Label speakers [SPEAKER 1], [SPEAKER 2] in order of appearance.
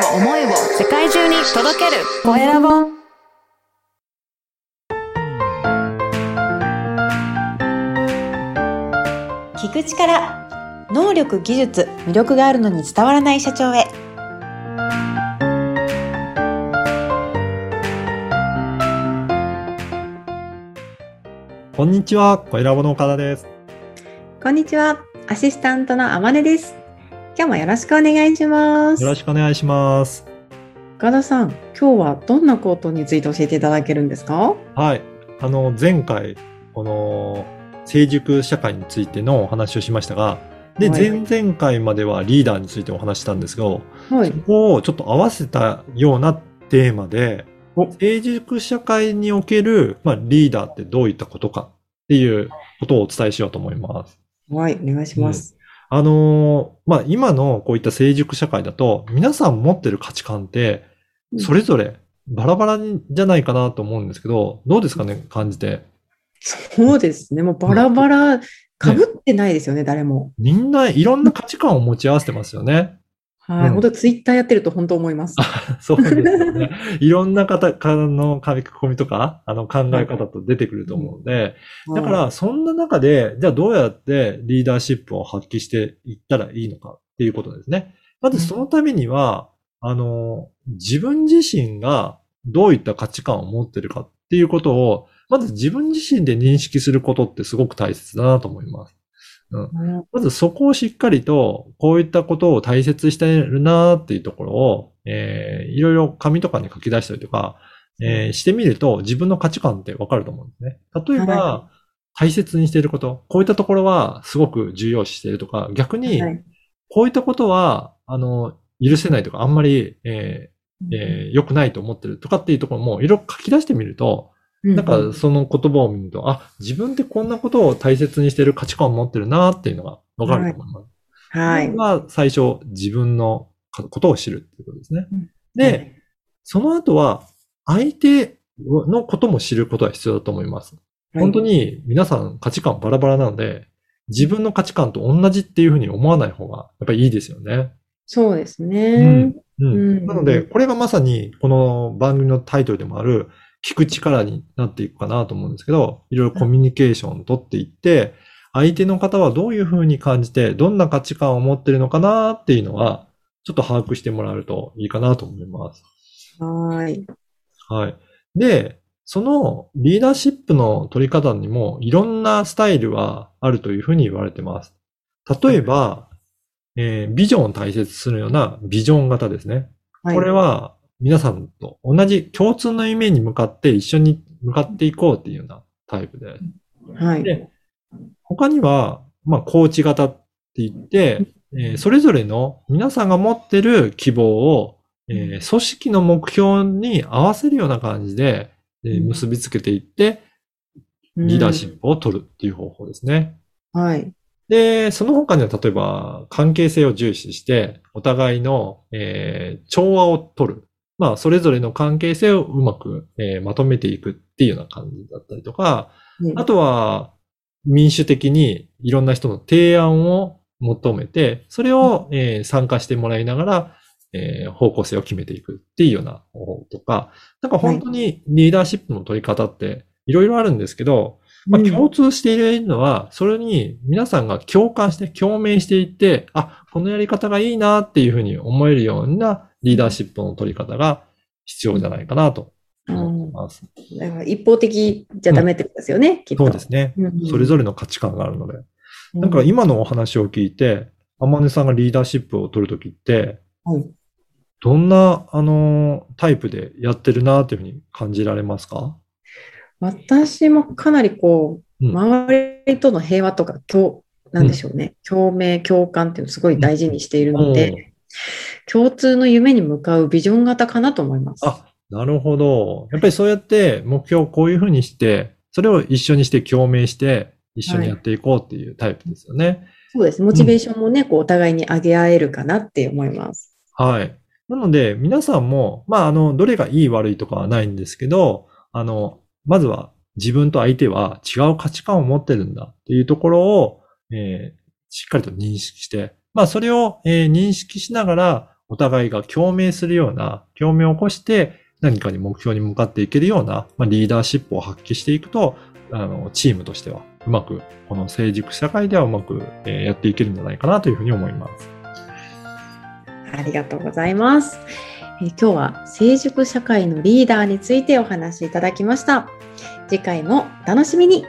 [SPEAKER 1] を思いを世界中に届ける。コエラボ
[SPEAKER 2] 聞く力能力技術魅力があるのに伝わらない社長へ。
[SPEAKER 3] こんにちは、コエラボの岡田です。
[SPEAKER 2] こんにちはアシスタントのあまねです今日もよろしくお願いします。
[SPEAKER 3] よろしくお願いします。
[SPEAKER 2] 岡田さん今日はどんなことについて教えていただけるんですか？
[SPEAKER 3] はい。あの、前回、この、成熟社会についてのお話をしましたが、で、
[SPEAKER 2] はい。
[SPEAKER 3] 前々回まではリーダーについてお話ししたんですけど、
[SPEAKER 2] はい。
[SPEAKER 3] そこをちょっと合わせたようなテーマで
[SPEAKER 2] お、
[SPEAKER 3] 成熟社会における、まあ、リーダーってどういったことかっていうことをお伝えしようと思います。
[SPEAKER 2] はいお願いします、
[SPEAKER 3] あのーまあ、今のこういった成熟社会だと、皆さん持ってる価値観って、それぞれバラバラじゃないかなと思うんですけど、どうですかね、感じて？
[SPEAKER 2] そうですねもうバラバラ被ってないですよね、誰も
[SPEAKER 3] みんないろんな価値観を持ち合わせてますよね。
[SPEAKER 2] はい、
[SPEAKER 3] うん
[SPEAKER 2] 本当ツイッターやってると本当思います
[SPEAKER 3] そうですよね。いろんな方からの書き込みとか、あの考え方と出てくると思うので、だか
[SPEAKER 2] はい
[SPEAKER 3] らそんな中で、じゃあどうやってリーダーシップを発揮していったらいいのかっていうことですね。まずそのためには、あの、自分自身がどういった価値観を持ってるかっていうことを、まず自分自身で認識することってすごく大切だなと思います。
[SPEAKER 2] うん。
[SPEAKER 3] まずそこをしっかりと、こういったことを大切にしてるなっていうところを、えーいろいろ紙とかに書き出したりとか、えーしてみると自分の価値観ってわかると思うんですね。例えば、
[SPEAKER 2] は
[SPEAKER 3] 大切にしていること、こういったところはすごく重要視しているとか、逆に、
[SPEAKER 2] はい。
[SPEAKER 3] こういったことは、あの、許せないとか、あんまり、えーえー良くないと思ってるとかっていうところも、いろいろ書き出してみると、なんかその言葉を見ると、あ、自分ってこんなことを大切にしてる価値観を持ってるなっていうのがわかると思います。
[SPEAKER 2] はい
[SPEAKER 3] これが最初自分のことを知るっていうことですね。
[SPEAKER 2] うん
[SPEAKER 3] で、その後は相手のことも知ることが必要だと思います。本当に皆さん価値観バラバラなので、自分の価値観と同じっていうふうに思わない方がやっぱりいいですよね。
[SPEAKER 2] そうですね。
[SPEAKER 3] うん
[SPEAKER 2] うん
[SPEAKER 3] なので、これがまさにこの番組のタイトルでもある聞く力になっていくかなと思うんですけど、いろいろコミュニケーションを取っていって、相手の方はどういうふうに感じて、どんな価値観を持ってるのかなっていうのは、ちょっと把握してもらえるといいかなと思います。
[SPEAKER 2] はい。
[SPEAKER 3] はい。で、そのリーダーシップの取り方にもいろんなスタイルはあるというふうに言われてます。例えば、えービジョンを大切にするようなビジョン型ですね。
[SPEAKER 2] はい
[SPEAKER 3] これは皆さんと同じ共通の夢に向かって一緒に向かっていこうっていうようなタイプです。
[SPEAKER 2] はい。
[SPEAKER 3] で他には、まあ、コーチ型って言って、えーそれぞれの皆さんが持ってる希望を、えー組織の目標に合わせるような感じで、えー
[SPEAKER 2] うん
[SPEAKER 3] 結びつけていって、リーダーシップを取るっていう方法ですね。
[SPEAKER 2] プ。はい。
[SPEAKER 3] で、その他には例えば関係性を重視して、お互いの、えー調和を取る。まあ、それぞれの関係性をうまく、えーまとめていくっていうような感じだったりとか、あとは民主的にいろんな人の提案を求めて、それを、えー参加してもらいながら、えー方向性を決めていくっていうような方法とか、なんか本当にリーダーシップの取り方っていろいろあるんですけど、まあ、
[SPEAKER 2] うん。
[SPEAKER 3] 共通しているのは、それに皆さんが共感して、共鳴していって、あ、このやり方がいいなっていうふうに思えるようなリーダーシップの取り方が必要じゃないかなと思います。
[SPEAKER 2] だから一方的じゃダメってことですよね、きっと。
[SPEAKER 3] そうですね。
[SPEAKER 2] うん。
[SPEAKER 3] それぞれの価値観があるので。
[SPEAKER 2] うん。
[SPEAKER 3] なんか今のお話を聞いて、天音さんがリーダーシップを取るときって、
[SPEAKER 2] はい。
[SPEAKER 3] どんな、あの、タイプでやってるなっていうふうに感じられますか？
[SPEAKER 2] 私もかなりこう、
[SPEAKER 3] うん。
[SPEAKER 2] 周りとの平和とか、共、なんでしょうね、共鳴、共感っていうのをすごい大事にしているので、共通の夢に向かうビジョン型かなと思います。
[SPEAKER 3] あ、なるほど。やっぱりそうやって目標をこういうふうにして、それを一緒にして共鳴して、一緒にやっていこうっていうタイプですよね。
[SPEAKER 2] そうです。モチベーションもね、こうお互いに上げ合えるかなって思います。
[SPEAKER 3] はい。なので、皆さんも、まあ、あの、どれがいい悪いとかはないんですけど、あの、まずは自分と相手は違う価値観を持ってるんだっていうところを、えーしっかりと認識して、まあ、それを、えー認識しながら、お互いが共鳴するような、共鳴を起こして何かに目標に向かっていけるような、まあ、リーダーシップを発揮していくと、あの、チームとしてはうまく、この成熟社会ではうまく、えやっていけるんじゃないかなというふうに思います。
[SPEAKER 2] ありがとうございます。え今日は成熟社会のリーダーについてお話しいただきました。次回もお楽しみに。